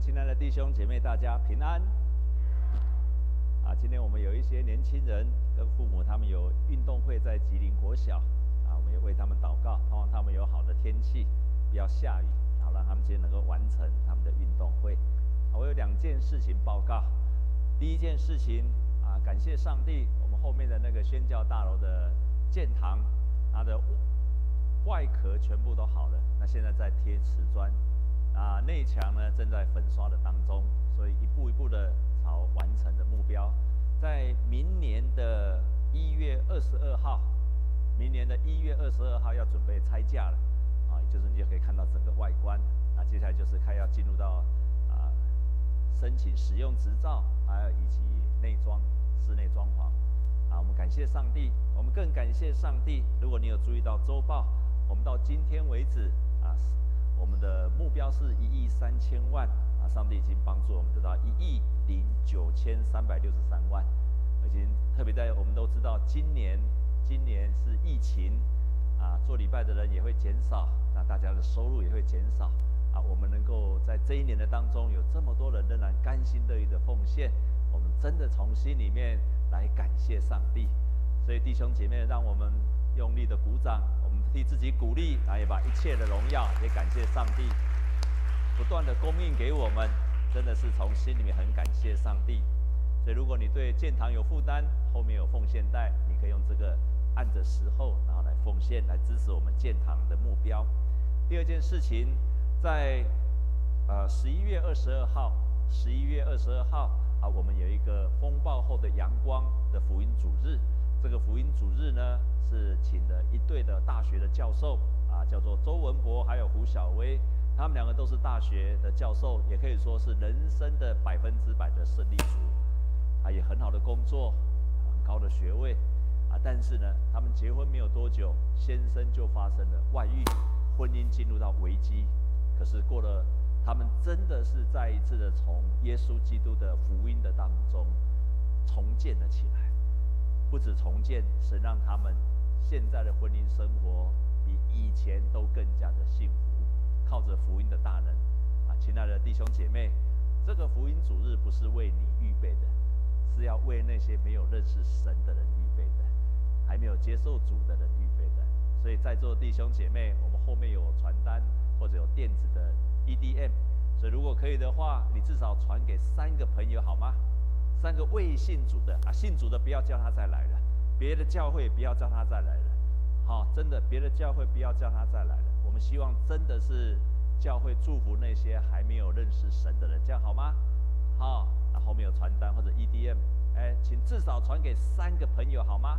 亲爱的弟兄姐妹，大家平安。啊，今天我们有一些年轻人跟父母，他们有运动会在吉林国小，啊，我们也为他们祷告，盼望他们有好的天气，不要下雨，好让他们今天能够完成他们的运动会。我有两件事情报告。第一件事情啊，感谢上帝，我们后面的那个宣教大楼的建堂，它的外壳全部都好了，那现在在贴瓷砖。啊，内墙呢正在粉刷的当中，所以一步一步的朝完成的目标，在明年的一月二十二号，明年的一月二十二号要准备拆架了，啊，就是你就可以看到整个外观，那接下来就是看要进入到啊申请使用执照，还有以及内装、室内装潢，啊，我们感谢上帝，我们更感谢上帝。如果你有注意到周报，我们到今天为止啊。我们的目标是一亿三千万啊！上帝已经帮助我们得到一亿零九千三百六十三万，已经特别在我们都知道，今年今年是疫情啊，做礼拜的人也会减少，那大家的收入也会减少啊。我们能够在这一年的当中有这么多人仍然甘心乐意的奉献，我们真的从心里面来感谢上帝。所以弟兄姐妹，让我们用力的鼓掌。替自己鼓励，然后也把一切的荣耀也感谢上帝，不断的供应给我们，真的是从心里面很感谢上帝。所以，如果你对建堂有负担，后面有奉献袋，你可以用这个按着时候，然后来奉献，来支持我们建堂的目标。第二件事情，在呃十一月二十二号，十一月二十二号啊，我们有一个风暴后的阳光的福音主日。这个福音主日呢，是请了一对的大学的教授啊，叫做周文博还有胡小薇，他们两个都是大学的教授，也可以说是人生的百分之百的胜利组，啊，也很好的工作，很高的学位，啊，但是呢，他们结婚没有多久，先生就发生了外遇，婚姻进入到危机，可是过了，他们真的是再一次的从耶稣基督的福音的当中重建了起来。不止重建，神让他们现在的婚姻生活比以前都更加的幸福，靠着福音的大能啊，亲爱的弟兄姐妹，这个福音主日不是为你预备的，是要为那些没有认识神的人预备的，还没有接受主的人预备的。所以在座的弟兄姐妹，我们后面有传单或者有电子的 EDM，所以如果可以的话，你至少传给三个朋友好吗？三个未信主的啊，信主的不要叫他再来了，别的教会不要叫他再来了，好，真的，别的教会不要叫他再来了。我们希望真的是教会祝福那些还没有认识神的人，这样好吗？好，那后面有传单或者 EDM，哎，请至少传给三个朋友好吗？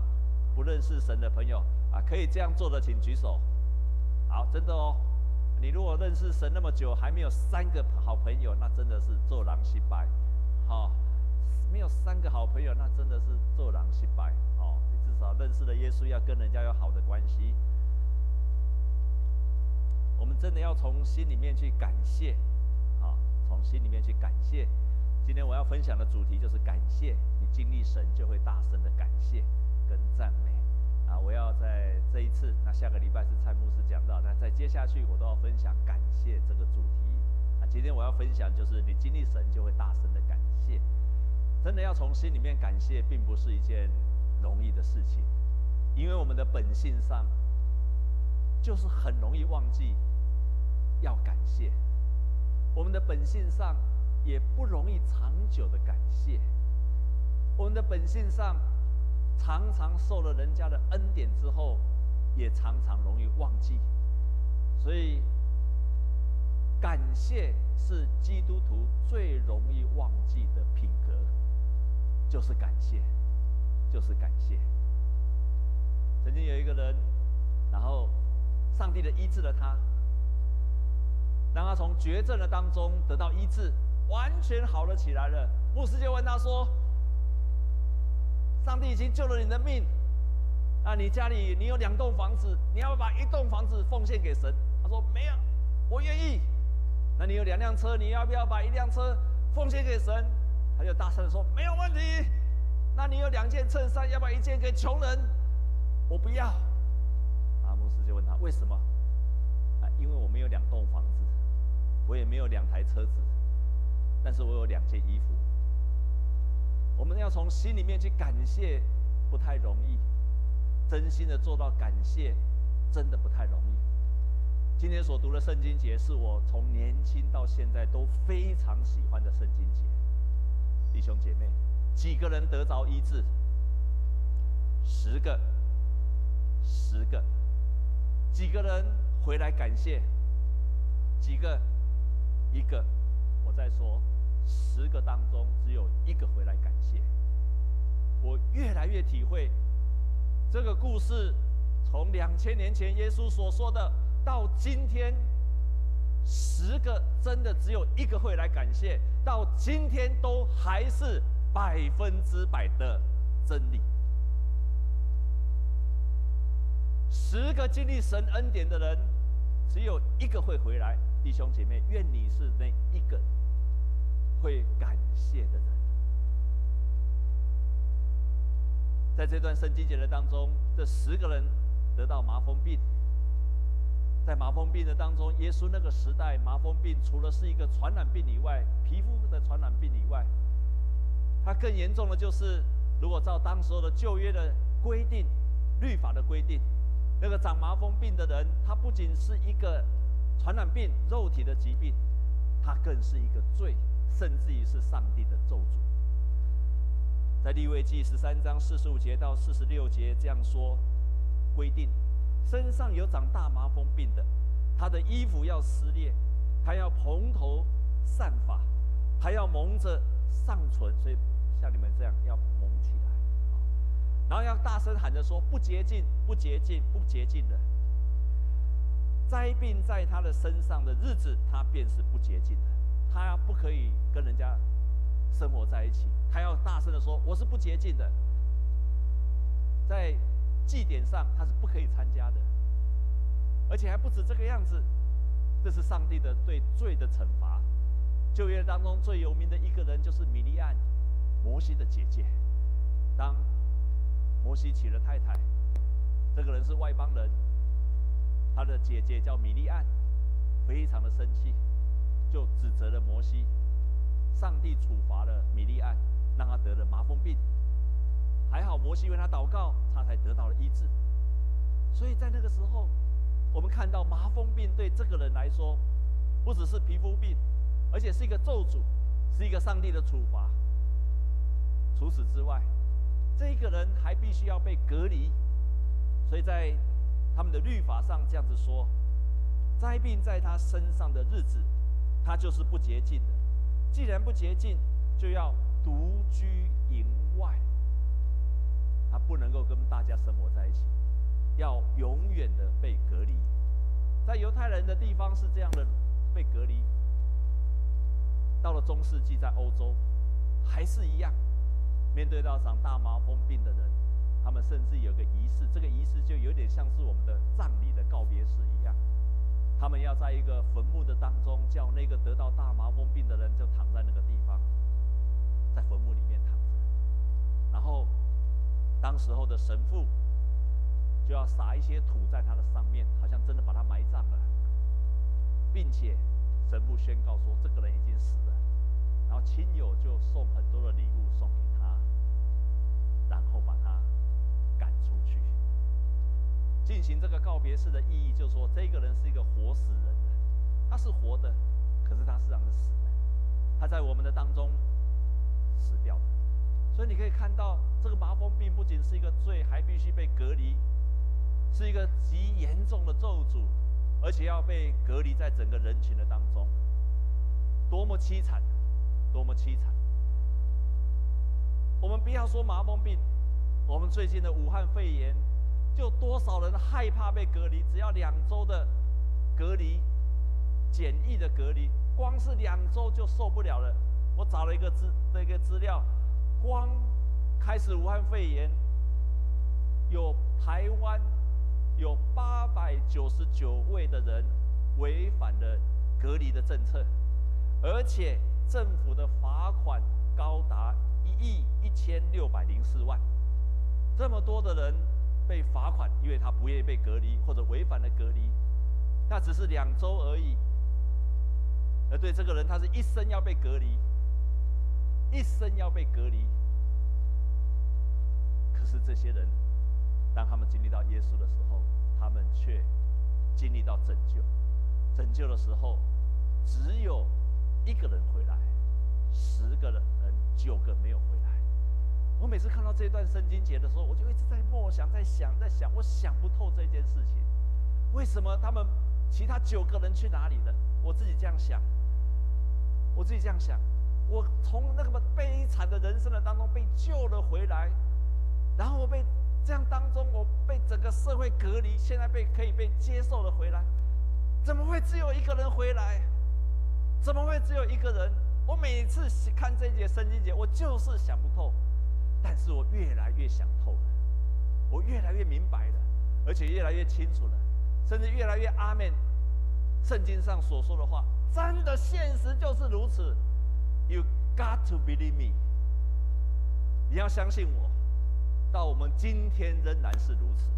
不认识神的朋友啊，可以这样做的请举手。好，真的哦，你如果认识神那么久还没有三个好朋友，那真的是做狼失败，好。没有三个好朋友，那真的是做人失败哦。你至少认识了耶稣，要跟人家有好的关系。我们真的要从心里面去感谢，啊，从心里面去感谢。今天我要分享的主题就是感谢。你经历神，就会大声的感谢跟赞美。啊，我要在这一次，那下个礼拜是蔡牧师讲到，那在接下去我都要分享感谢这个主题。啊，今天我要分享就是你经历神，就会大声的感。真的要从心里面感谢，并不是一件容易的事情，因为我们的本性上就是很容易忘记要感谢，我们的本性上也不容易长久的感谢，我们的本性上常常受了人家的恩典之后，也常常容易忘记，所以感谢是基督徒最容易忘记的品格。就是感谢，就是感谢。曾经有一个人，然后上帝的医治了他，让他从绝症的当中得到医治，完全好了起来了。牧师就问他说：“上帝已经救了你的命，那你家里你有两栋房子，你要不要把一栋房子奉献给神？”他说：“没有，我愿意。”那你有两辆车，你要不要把一辆车奉献给神？他就大声的说：“没有问题。”那你有两件衬衫，要不要一件给穷人？我不要。啊，牧师就问他为什么？啊，因为我没有两栋房子，我也没有两台车子，但是我有两件衣服。我们要从心里面去感谢，不太容易。真心的做到感谢，真的不太容易。今天所读的圣经节是我从年轻到现在都非常喜欢的圣经节。兄姐妹，几个人得着医治？十个，十个。几个人回来感谢？几个？一个。我再说，十个当中只有一个回来感谢。我越来越体会，这个故事从两千年前耶稣所说的，到今天，十个真的只有一个会来感谢，到今天都还是百分之百的真理。十个经历神恩典的人，只有一个会回来。弟兄姐妹，愿你是那一个会感谢的人。在这段圣经节的当中，这十个人得到麻风病。在麻风病的当中，耶稣那个时代，麻风病除了是一个传染病以外，皮肤的传染病以外，它更严重的就是，如果照当时候的旧约的规定、律法的规定，那个长麻风病的人，他不仅是一个传染病、肉体的疾病，他更是一个罪，甚至于是上帝的咒诅。在利未记十三章四十五节到四十六节这样说，规定，身上有长大麻风病的，他的衣服要撕裂，他要蓬头散发，还要蒙着上唇，所以像你们这样要蒙起来，然后要大声喊着说：不洁净，不洁净，不洁净的。灾病在他的身上的日子，他便是不洁净的，他不可以跟人家。生活在一起，他要大声的说：“我是不洁净的。”在祭典上，他是不可以参加的，而且还不止这个样子。这是上帝的对罪的惩罚。旧约当中最有名的一个人就是米利暗，摩西的姐姐。当摩西娶了太太，这个人是外邦人，他的姐姐叫米利暗，非常的生气，就指责了摩西。上帝处罚了米利暗，让他得了麻风病。还好摩西为他祷告，他才得到了医治。所以在那个时候，我们看到麻风病对这个人来说，不只是皮肤病，而且是一个咒诅，是一个上帝的处罚。除此之外，这个人还必须要被隔离。所以在他们的律法上这样子说：灾病在他身上的日子，他就是不洁净的。既然不洁净，就要独居营外。他不能够跟大家生活在一起，要永远的被隔离。在犹太人的地方是这样的被隔离。到了中世纪，在欧洲还是一样，面对到长大麻风病的人，他们甚至有个仪式，这个仪式就有点像是我们的葬礼的告别式一样。他们要在一个坟墓的当中，叫那个得到大麻风病的人就躺在那个地方，在坟墓里。当时候的神父就要撒一些土在他的上面，好像真的把他埋葬了，并且神父宣告说这个人已经死了。然后亲友就送很多的礼物送给他，然后把他赶出去。进行这个告别式的意义，就是说这个人是一个活死人的，他是活的，可是他实际上是死的，他在我们的当中死掉的。所以你可以看到，这个麻风病不仅是一个罪，还必须被隔离，是一个极严重的咒诅，而且要被隔离在整个人群的当中，多么凄惨，多么凄惨。我们不要说麻风病，我们最近的武汉肺炎。就多少人害怕被隔离？只要两周的隔离，简易的隔离，光是两周就受不了了。我找了一个资那个资料，光开始武汉肺炎，有台湾有八百九十九位的人违反了隔离的政策，而且政府的罚款高达一亿一千六百零四万，这么多的人。被罚款，因为他不愿意被隔离或者违反了隔离，那只是两周而已。而对这个人，他是一生要被隔离，一生要被隔离。可是这些人，当他们经历到耶稣的时候，他们却经历到拯救。拯救的时候，只有一个人回来，十个人，九个没有回来。我每次看到这段圣经节的时候，我就一直在默想，在想，在想，我想不透这件事情，为什么他们其他九个人去哪里了？我自己这样想，我自己这样想，我从那个悲惨的人生的当中被救了回来，然后我被这样当中，我被整个社会隔离，现在被可以被接受了回来，怎么会只有一个人回来？怎么会只有一个人？我每次看这节圣经节，我就是想不透。但是我越来越想透了，我越来越明白了，而且越来越清楚了，甚至越来越阿门。圣经上所说的话，真的现实就是如此。You got to believe me。你要相信我，到我们今天仍然是如此。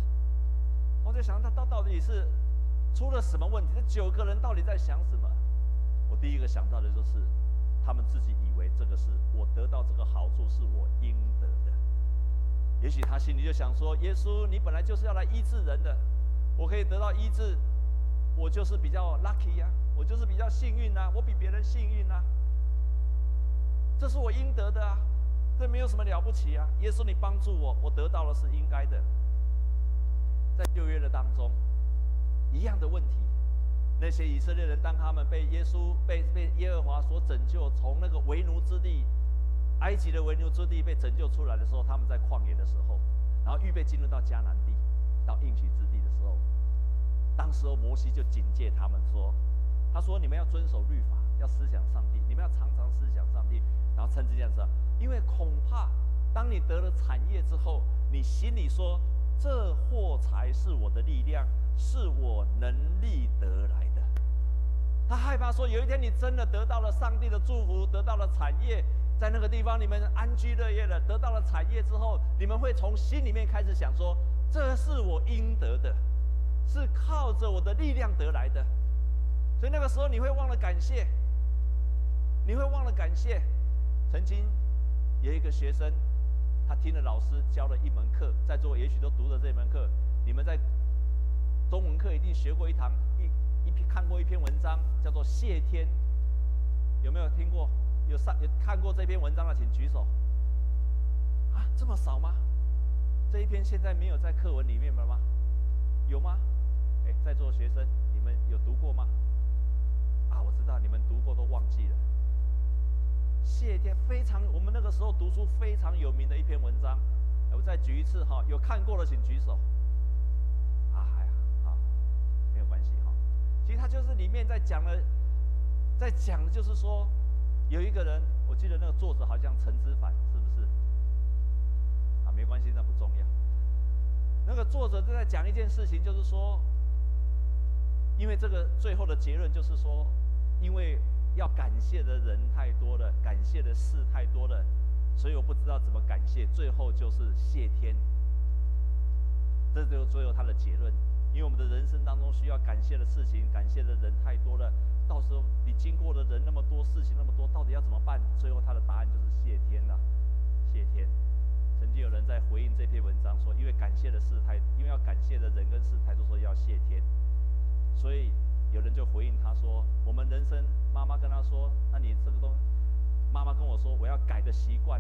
我在想，他到到底是出了什么问题？这九个人到底在想什么？我第一个想到的就是，他们自己以为这个是我得到这个好处是我应得的。也许他心里就想说：“耶稣，你本来就是要来医治人的，我可以得到医治，我就是比较 lucky 呀，我就是比较幸运呐，我比别人幸运呐，这是我应得的啊，这没有什么了不起啊。耶稣，你帮助我，我得到了是应该的。在旧约的当中，一样的问题，那些以色列人当他们被耶稣被被耶和华所拯救，从那个为奴之地。”埃及的为奴之地被拯救出来的时候，他们在旷野的时候，然后预备进入到迦南地，到应许之地的时候，当时候摩西就警戒他们说：“他说你们要遵守律法，要思想上帝，你们要常常思想上帝。然后趁这件事，因为恐怕当你得了产业之后，你心里说这货财是我的力量，是我能力得来的。他害怕说有一天你真的得到了上帝的祝福，得到了产业。”在那个地方，你们安居乐业了，得到了产业之后，你们会从心里面开始想说：“这是我应得的，是靠着我的力量得来的。”所以那个时候你会忘了感谢，你会忘了感谢。曾经有一个学生，他听了老师教了一门课，在座也许都读了这门课。你们在中文课一定学过一堂一一篇看过一篇文章，叫做《谢天》，有没有听过？有上有看过这篇文章的，请举手。啊，这么少吗？这一篇现在没有在课文里面了吗？有吗？哎，在座学生，你们有读过吗？啊，我知道你们读过都忘记了。谢天非常，我们那个时候读书非常有名的一篇文章。我再举一次哈，有看过的请举手。啊，还好，好，没有关系哈。其实他就是里面在讲了，在讲的就是说。有一个人，我记得那个作者好像陈之凡，是不是？啊，没关系，那不重要。那个作者正在讲一件事情，就是说，因为这个最后的结论就是说，因为要感谢的人太多了，感谢的事太多了，所以我不知道怎么感谢，最后就是谢天。这就是最后他的结论。因为我们的人生当中需要感谢的事情、感谢的人太多了，到时候你经过的人那么多，事情那么多，到底要怎么办？最后他的答案就是谢天呐、谢天。曾经有人在回应这篇文章说，因为感谢的事太，因为要感谢的人跟事太多，说要谢天。所以有人就回应他说，我们人生，妈妈跟他说，那你这个东，妈妈跟我说，我要改的习惯，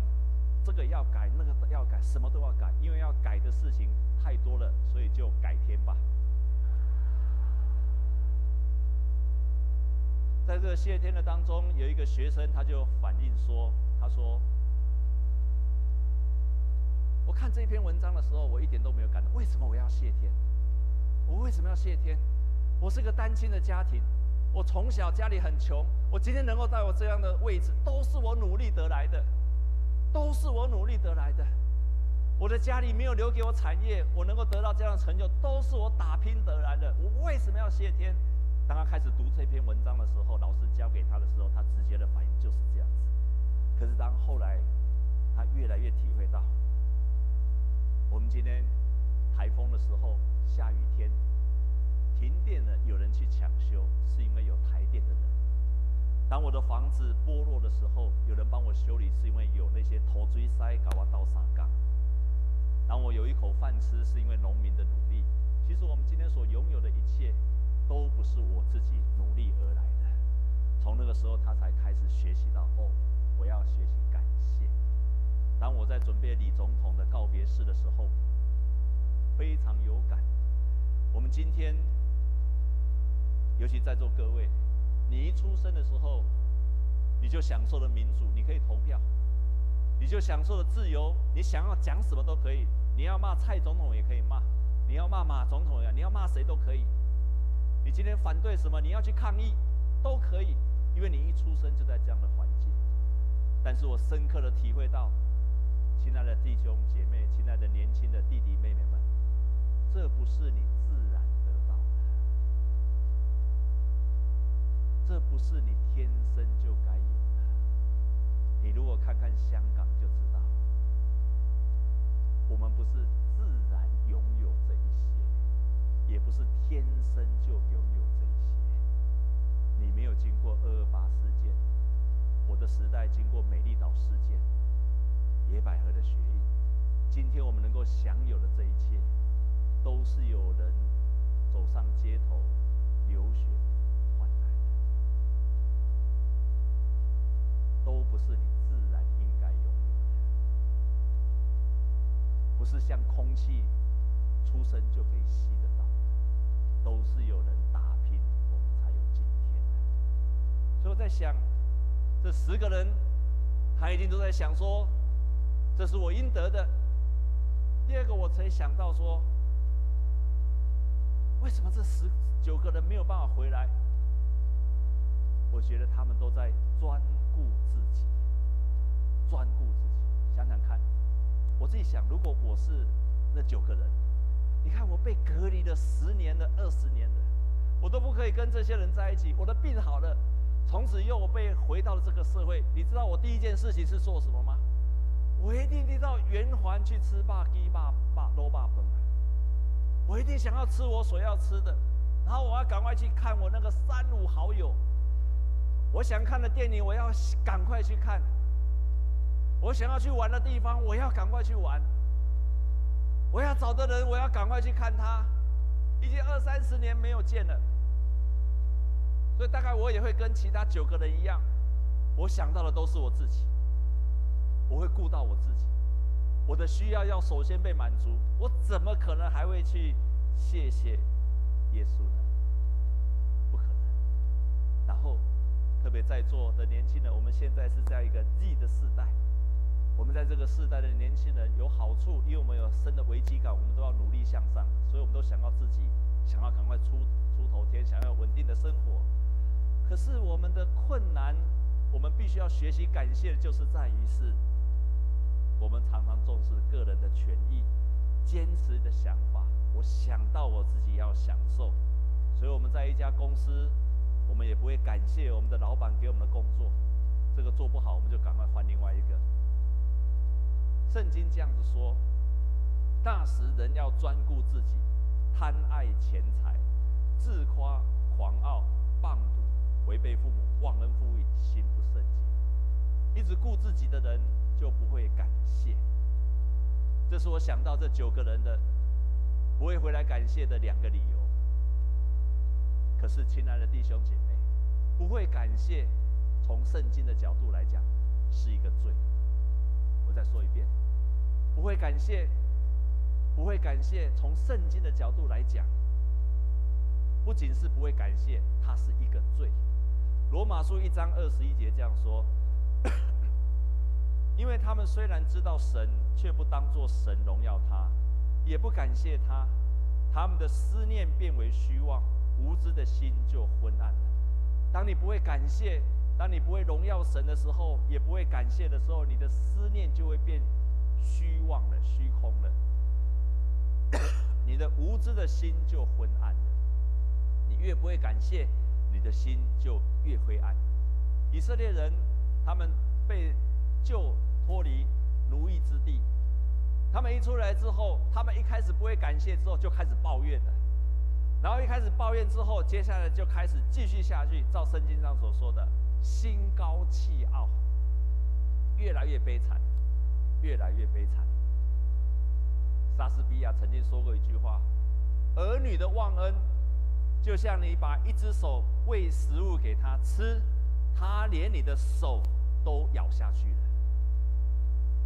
这个要改，那个要改，什么都要改，因为要改的事情太多了，所以就改天吧。在这个谢天的当中，有一个学生，他就反映说：“他说，我看这篇文章的时候，我一点都没有感动。为什么我要谢天？我为什么要谢天？我是个单亲的家庭，我从小家里很穷，我今天能够在我这样的位置，都是我努力得来的，都是我努力得来的。我的家里没有留给我产业，我能够得到这样的成就，都是我打拼得来的。我为什么要谢天？”当他开始读这篇文章的时候，老师教给他的时候，他直接的反应就是这样子。可是当后来他越来越体会到，我们今天台风的时候，下雨天停电了，有人去抢修，是因为有台电的人。当我的房子剥落的时候，有人帮我修理，是因为有那些土水师搞我倒三工。当我有一口饭吃，是因为农民的努力。其实我们今天所拥有的一切，都不是我自己努力而来的。从那个时候，他才开始学习到，哦，我要学习感谢。当我在准备李总统的告别式的时候，非常有感。我们今天，尤其在座各位，你一出生的时候，你就享受了民主，你可以投票，你就享受了自由，你想要讲什么都可以，你要骂蔡总统也可以骂，你要骂马总统呀，你要骂谁都可以。你今天反对什么，你要去抗议，都可以，因为你一出生就在这样的环境。但是我深刻的体会到，亲爱的弟兄姐妹，亲爱的年轻的弟弟妹妹们，这不是你这不是你天生就该有的。你如果看看香港就知道，我们不是自然拥有这一些，也不是天生就拥有这一些。你没有经过二二八事件，我的时代经过美丽岛事件。野百合的血印，今天我们能够享有的这一切，都是有人走上街头流血都不是你自然应该拥有的，不是像空气出生就可以吸得到的，都是有人打拼，我们才有今天。所以我在想，这十个人，他一定都在想说。这是我应得的。第二个，我才想到说，为什么这十九个人没有办法回来？我觉得他们都在钻顾自己，专顾自己。想想看，我自己想，如果我是那九个人，你看我被隔离了十年了、二十年了，我都不可以跟这些人在一起。我的病好了，从此又被回到了这个社会。你知道我第一件事情是做什么吗？我一定得到圆环去吃霸鸡霸霸卤霸粉，我一定想要吃我所要吃的，然后我要赶快去看我那个三五好友，我想看的电影我要赶快去看，我想要去玩的地方我要赶快去玩，我要找的人我要赶快去看他，已经二三十年没有见了，所以大概我也会跟其他九个人一样，我想到的都是我自己。我会顾到我自己，我的需要要首先被满足，我怎么可能还会去谢谢耶稣呢？特别在座的年轻人，我们现在是在一个 Z 的世代，我们在这个世代的年轻人有好处，因为我们有深的危机感，我们都要努力向上，所以我们都想要自己想要赶快出出头天，想要稳定的生活。可是我们的困难，我们必须要学习感谢，就是在于是。我们常常重视个人的权益，坚持的想法。我想到我自己要享受，所以我们在一家公司，我们也不会感谢我们的老板给我们的工作。这个做不好，我们就赶快换另外一个。圣经这样子说：那时人要专顾自己，贪爱钱财，自夸狂傲，谤讟，违背父母，忘恩负义，心不圣洁。一直顾自己的人。就不会感谢，这是我想到这九个人的不会回来感谢的两个理由。可是，亲爱的弟兄姐妹，不会感谢，从圣经的角度来讲，是一个罪。我再说一遍，不会感谢，不会感谢，从圣经的角度来讲，不仅是不会感谢，它是一个罪。罗马书一章二十一节这样说。因为他们虽然知道神，却不当作神荣耀他，也不感谢他，他们的思念变为虚妄，无知的心就昏暗了。当你不会感谢，当你不会荣耀神的时候，也不会感谢的时候，你的思念就会变虚妄了、虚空了。你的无知的心就昏暗了。你越不会感谢，你的心就越灰暗。以色列人，他们被。就脱离奴役之地，他们一出来之后，他们一开始不会感谢，之后就开始抱怨了。然后一开始抱怨之后，接下来就开始继续下去，照圣经上所说的，心高气傲，越来越悲惨，越来越悲惨。莎士比亚曾经说过一句话：儿女的忘恩，就像你把一只手喂食物给他吃，他连你的手都咬下去了。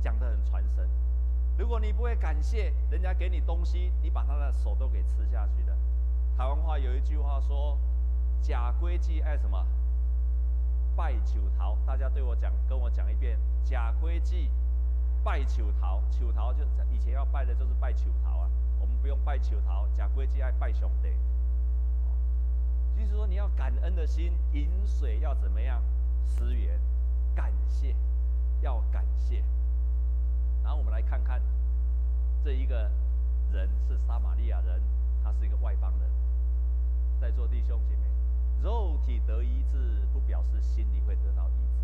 讲得很传神。如果你不会感谢人家给你东西，你把他的手都给吃下去了。台湾话有一句话说：“假规矩爱什么？拜九桃。”大家对我讲，跟我讲一遍：“假规矩拜九桃。九桃就以前要拜的就是拜九桃啊。我们不用拜九桃，假规矩爱拜兄弟。就是说，你要感恩的心，饮水要怎么样？思源，感谢，要感谢。然后我们来看看，这一个人是撒玛利亚人，他是一个外邦人。在座弟兄姐妹，肉体得医治不表示心里会得到医治。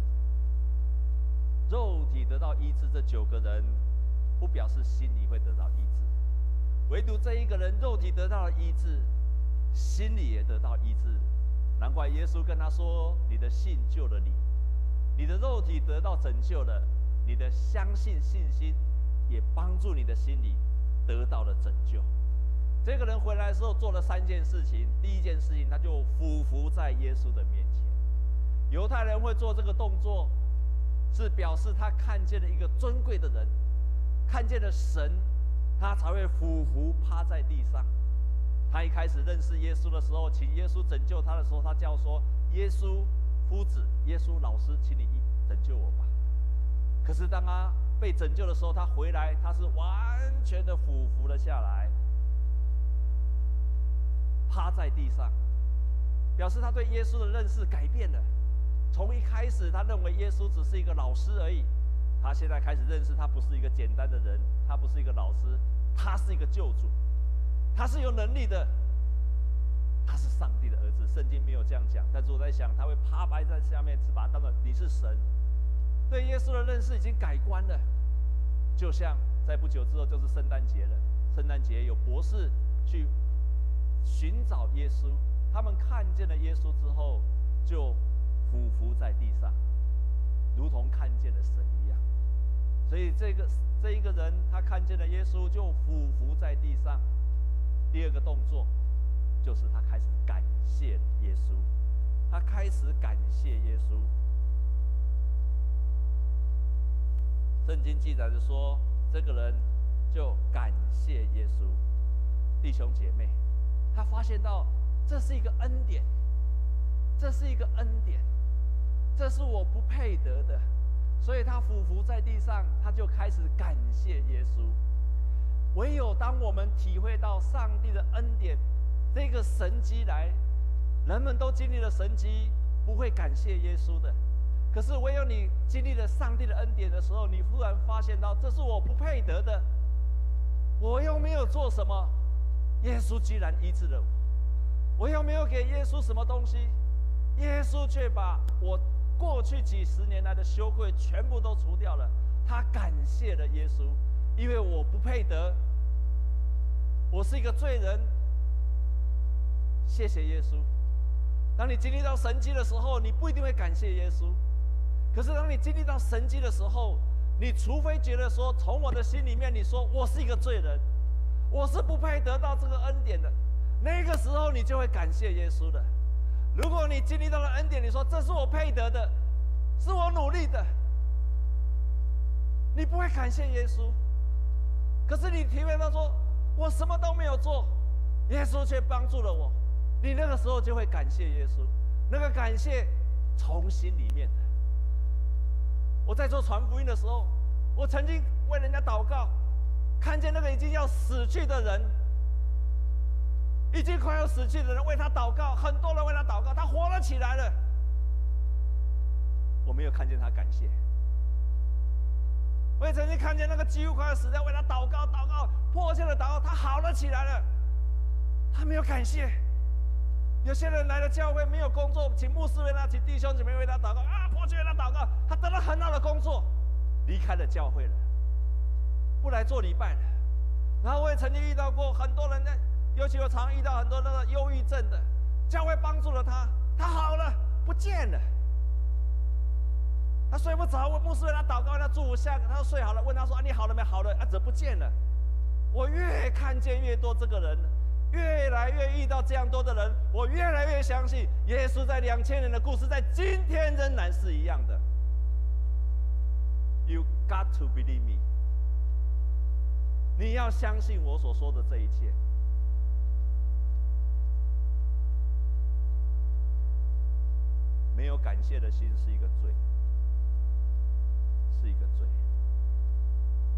肉体得到医治，这九个人不表示心里会得到医治。唯独这一个人，肉体得到了医治，心里也得到医治。难怪耶稣跟他说：“你的信救了你，你的肉体得到拯救了，你的相信信心也帮助你的心里得到了拯救。”这个人回来的时候做了三件事情。第一件事情，他就俯伏在耶稣的面前。犹太人会做这个动作，是表示他看见了一个尊贵的人，看见了神，他才会俯伏趴在地上。他一开始认识耶稣的时候，请耶稣拯救他的时候，他叫说：“耶稣夫子，耶稣老师，请你拯救我吧。”可是当他被拯救的时候，他回来，他是完全的俯伏了下来。趴在地上，表示他对耶稣的认识改变了。从一开始，他认为耶稣只是一个老师而已，他现在开始认识他不是一个简单的人，他不是一个老师，他是一个救主，他是有能力的，他是上帝的儿子。圣经没有这样讲，但是我在想，他会趴埋在下面，只把他们你是神，对耶稣的认识已经改观了。就像在不久之后就是圣诞节了，圣诞节有博士去。寻找耶稣，他们看见了耶稣之后，就俯伏在地上，如同看见了神一样。所以这个这一个人，他看见了耶稣，就俯伏在地上。第二个动作，就是他开始感谢耶稣，他开始感谢耶稣。圣经记载着说，这个人就感谢耶稣，弟兄姐妹。他发现到这是一个恩典，这是一个恩典，这是我不配得的，所以他俯伏在地上，他就开始感谢耶稣。唯有当我们体会到上帝的恩典，这个神迹来，人们都经历了神迹，不会感谢耶稣的。可是唯有你经历了上帝的恩典的时候，你忽然发现到这是我不配得的，我又没有做什么。耶稣居然医治了我，我又没有给耶稣什么东西，耶稣却把我过去几十年来的羞愧全部都除掉了。他感谢了耶稣，因为我不配得，我是一个罪人。谢谢耶稣。当你经历到神迹的时候，你不一定会感谢耶稣，可是当你经历到神迹的时候，你除非觉得说，从我的心里面你说我是一个罪人。我是不配得到这个恩典的，那个时候你就会感谢耶稣的。如果你经历到了恩典，你说这是我配得的，是我努力的，你不会感谢耶稣。可是你体会到说，我什么都没有做，耶稣却帮助了我，你那个时候就会感谢耶稣。那个感谢从心里面的。我在做传福音的时候，我曾经为人家祷告。看见那个已经要死去的人，已经快要死去的人，为他祷告，很多人为他祷告，他活了起来了。我没有看见他感谢。我也曾经看见那个几乎快要死掉，为他祷告，祷告，迫切的祷告，他好了起来了。他没有感谢。有些人来了教会没有工作，请牧师为他，请弟兄姐妹为他祷告啊，迫切为他祷告，他得了很好的工作，离开了教会了。不来做礼拜了，然后我也曾经遇到过很多人呢尤其我常遇到很多那个忧郁症的，教会帮助了他，他好了，不见了。他睡不着，问牧师为他祷告，他祝福下个，他睡好了，问他说啊，你好了没？好了，啊，怎么不见了？我越看见越多这个人，越来越遇到这样多的人，我越来越相信耶稣在两千年的故事，在今天仍然是一样的。You got to believe me。你要相信我所说的这一切。没有感谢的心是一个罪。是一个罪。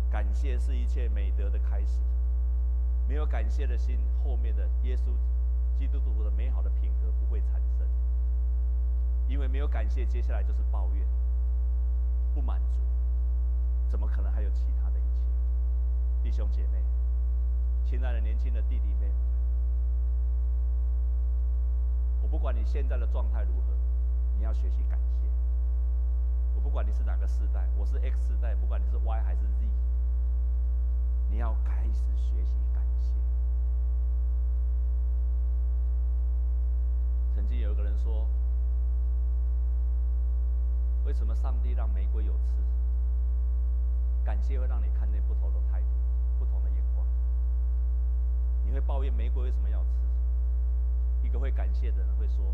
感谢是一切美德的开始。没有感谢的心，后面的耶稣基督徒的美好的品格不会产生。因为没有感谢，接下来就是抱怨、不满足，怎么可能还有其他？弟兄姐妹，亲爱的年轻的弟弟妹妹，我不管你现在的状态如何，你要学习感谢。我不管你是哪个世代，我是 X 世代，不管你是 Y 还是 Z，你要开始学习感谢。曾经有一个人说：“为什么上帝让玫瑰有刺？感谢会让你看见不同的态度、你会抱怨玫瑰为什么要刺？一个会感谢的人会说：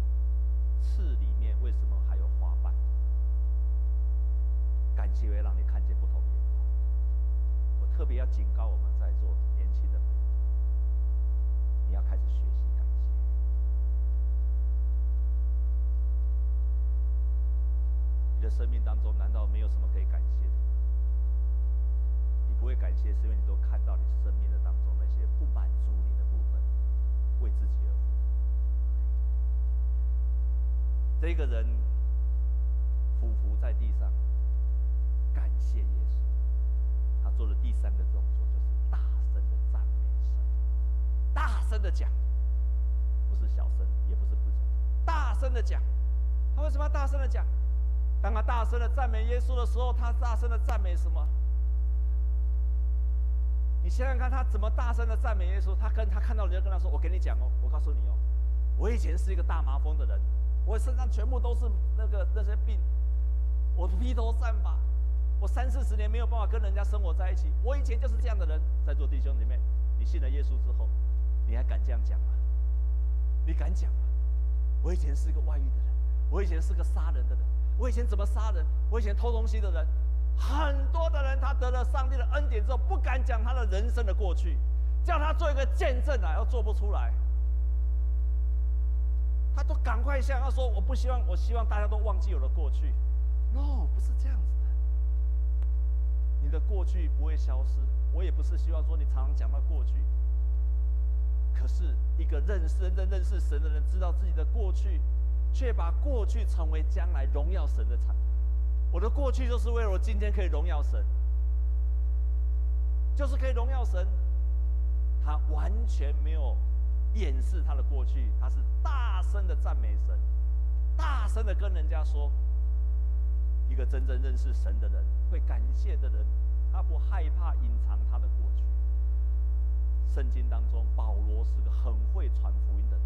刺里面为什么还有花瓣？”感谢会让你看见不同眼光。我特别要警告我们在座年轻的朋友，你要开始学习感谢。你的生命当中难道没有什么可以感谢？不会感谢，是因为你都看到你生命的当中那些不满足你的部分，为自己而活。这个人匍匐在地上。感谢耶稣，他做的第三个动作就是大声的赞美神，大声的讲，不是小声，也不是不讲，大声的讲。他为什么要大声的讲？当他大声的赞美耶稣的时候，他大声的赞美什么？想想看，他怎么大声的赞美耶稣？他跟他看到人家跟他说：“我跟你讲哦，我告诉你哦，我以前是一个大麻风的人，我身上全部都是那个那些病，我披头散发。”我三四十年没有办法跟人家生活在一起。我以前就是这样的人，在座弟兄里面，你信了耶稣之后，你还敢这样讲吗？你敢讲吗？我以前是个外遇的人，我以前是个杀人的人，我以前怎么杀人？我以前偷东西的人，很多的人他得了上帝的恩典之后，不敢讲他的人生的过去，叫他做一个见证啊，又做不出来。他都赶快向他说：“我不希望，我希望大家都忘记我的过去。” No，不是这样子的。你的过去不会消失，我也不是希望说你常常讲到过去。可是，一个认识、真正认识神的人，知道自己的过去，却把过去成为将来荣耀神的产。我的过去就是为了我今天可以荣耀神，就是可以荣耀神。他完全没有掩饰他的过去，他是大声的赞美神，大声的跟人家说。一个真正认识神的人，会感谢的人，他不害怕隐藏他的过去。圣经当中，保罗是个很会传福音的人，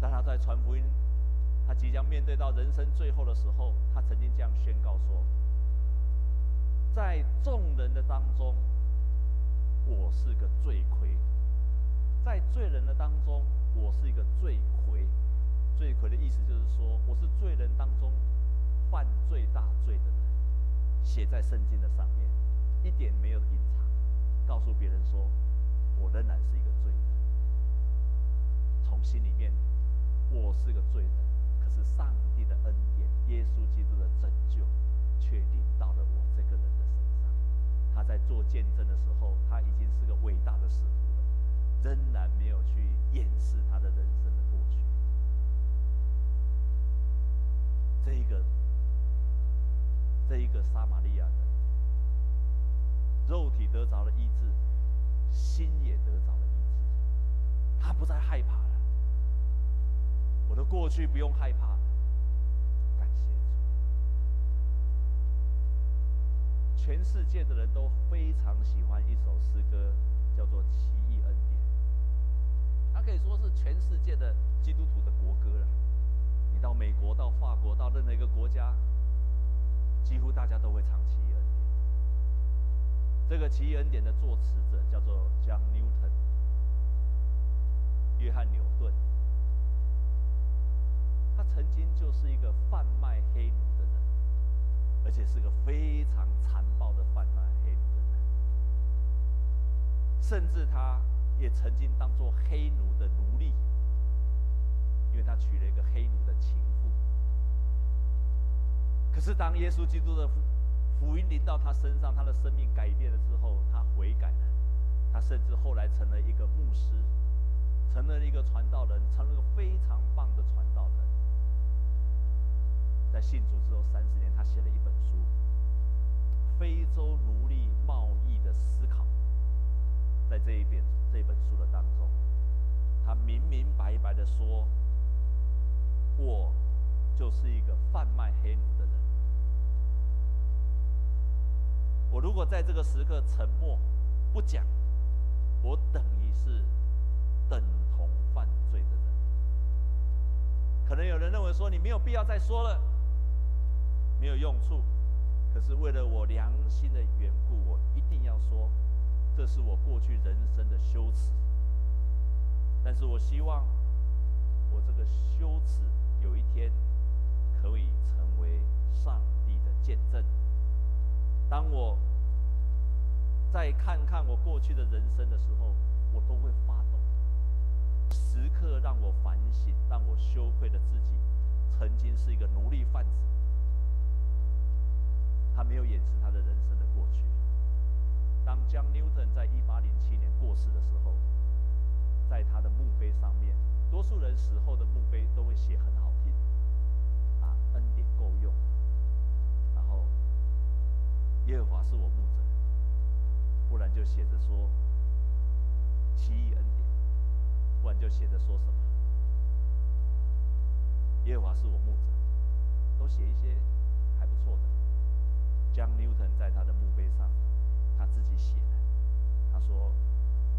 当他在传福音，他即将面对到人生最后的时候，他曾经这样宣告说：“在众人的当中，我是个罪魁；在罪人的当中，我是一个罪魁。罪魁的意思就是说，我是罪人当中。”犯最大罪的人，写在圣经的上面，一点没有隐藏，告诉别人说，我仍然是一个罪人。从心里面，我是个罪人，可是上帝的恩典，耶稣基督的拯救，却临到了我这个人的身上。他在做见证的时候，他已经是个伟大的使徒了，仍然没有去掩饰他的人生的过去。这一个。这一个撒玛利亚人，肉体得着了医治，心也得着了医治，他不再害怕。我的过去不用害怕，感谢主。全世界的人都非常喜欢一首诗歌，叫做《奇异恩典》。它可以说是全世界的基督徒的国歌了。你到美国、到法国、到任何一个国家，几乎大家都会唱《奇异恩典》。这个《奇异恩典》的作词者叫做 John Newton，约翰纽顿。曾经就是一个贩卖黑奴的人，而且是个非常残暴的贩卖黑奴的人，甚至他也曾经当做黑奴的奴隶，因为他娶了一个黑奴的情妇。可是当耶稣基督的福音临到他身上，他的生命改变了之后，他悔改了，他甚至后来成了一个牧师，成了一个传道人，成了一个非常棒的传道人。在信主之后三十年，他写了一本书《非洲奴隶贸易的思考》。在这一本这本书的当中，他明明白白的说：“我就是一个贩卖黑奴的人。我如果在这个时刻沉默不讲，我等于是等同犯罪的人。可能有人认为说，你没有必要再说了。”没有用处，可是为了我良心的缘故，我一定要说，这是我过去人生的羞耻。但是我希望，我这个羞耻有一天可以成为上帝的见证。当我再看看我过去的人生的时候，我都会发抖，时刻让我反省，让我羞愧的自己，曾经是一个奴隶贩子。他没有掩饰他的人生的过去。当 John Newton 在一八零七年过世的时候，在他的墓碑上面，多数人死后的墓碑都会写很好听，啊，恩典够用，然后耶和华是我牧者，不然就写着说奇异恩典，不然就写着说什么耶和华是我牧者，都写一些还不错的。John Newton 在他的墓碑上，他自己写的。他说：“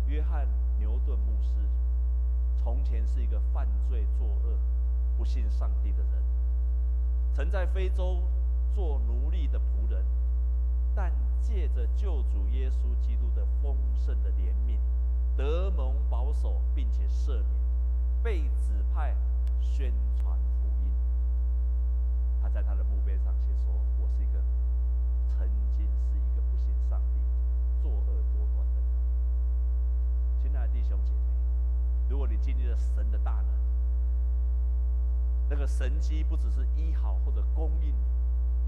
约翰牛顿牧师从前是一个犯罪作恶、不信上帝的人，曾在非洲做奴隶的仆人，但借着救主耶稣基督的丰盛的怜悯，得蒙保守并且赦免，被指派宣传福音。”他在他的墓碑上写说：“我是一个。”曾经是一个不信上帝、作恶多端的人。亲爱的弟兄姐妹，如果你经历了神的大能，那个神迹不只是医好或者供应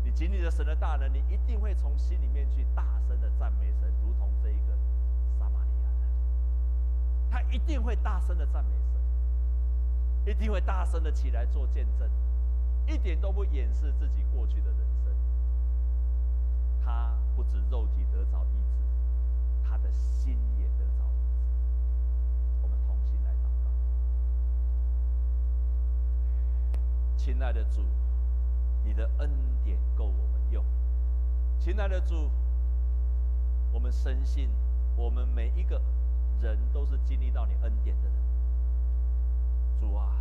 你，你经历了神的大能，你一定会从心里面去大声的赞美神，如同这一个撒玛利亚人，他一定会大声的赞美神，一定会大声的起来做见证，一点都不掩饰自己过去的人生。他不止肉体得着医治，他的心也得着医治。我们同心来祷告。亲爱的主，你的恩典够我们用。亲爱的主，我们深信，我们每一个人都是经历到你恩典的人。主啊，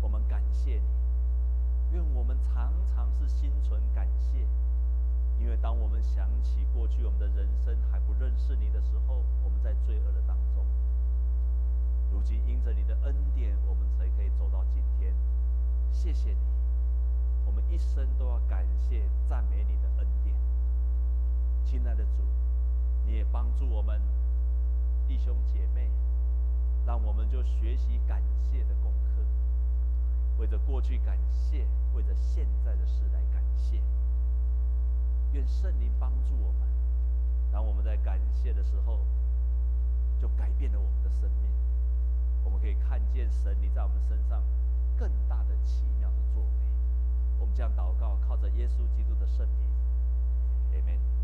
我们感谢你，愿我们常常是心存感谢。因为当我们想起过去我们的人生还不认识你的时候，我们在罪恶的当中。如今因着你的恩典，我们才可以走到今天。谢谢你，我们一生都要感谢赞美你的恩典。亲爱的主，你也帮助我们弟兄姐妹，让我们就学习感谢的功课，为着过去感谢，为着现在的事来感谢。愿圣灵帮助我们，当我们在感谢的时候，就改变了我们的生命。我们可以看见神你在我们身上更大的奇妙的作为。我们将祷告，靠着耶稣基督的圣名，阿门。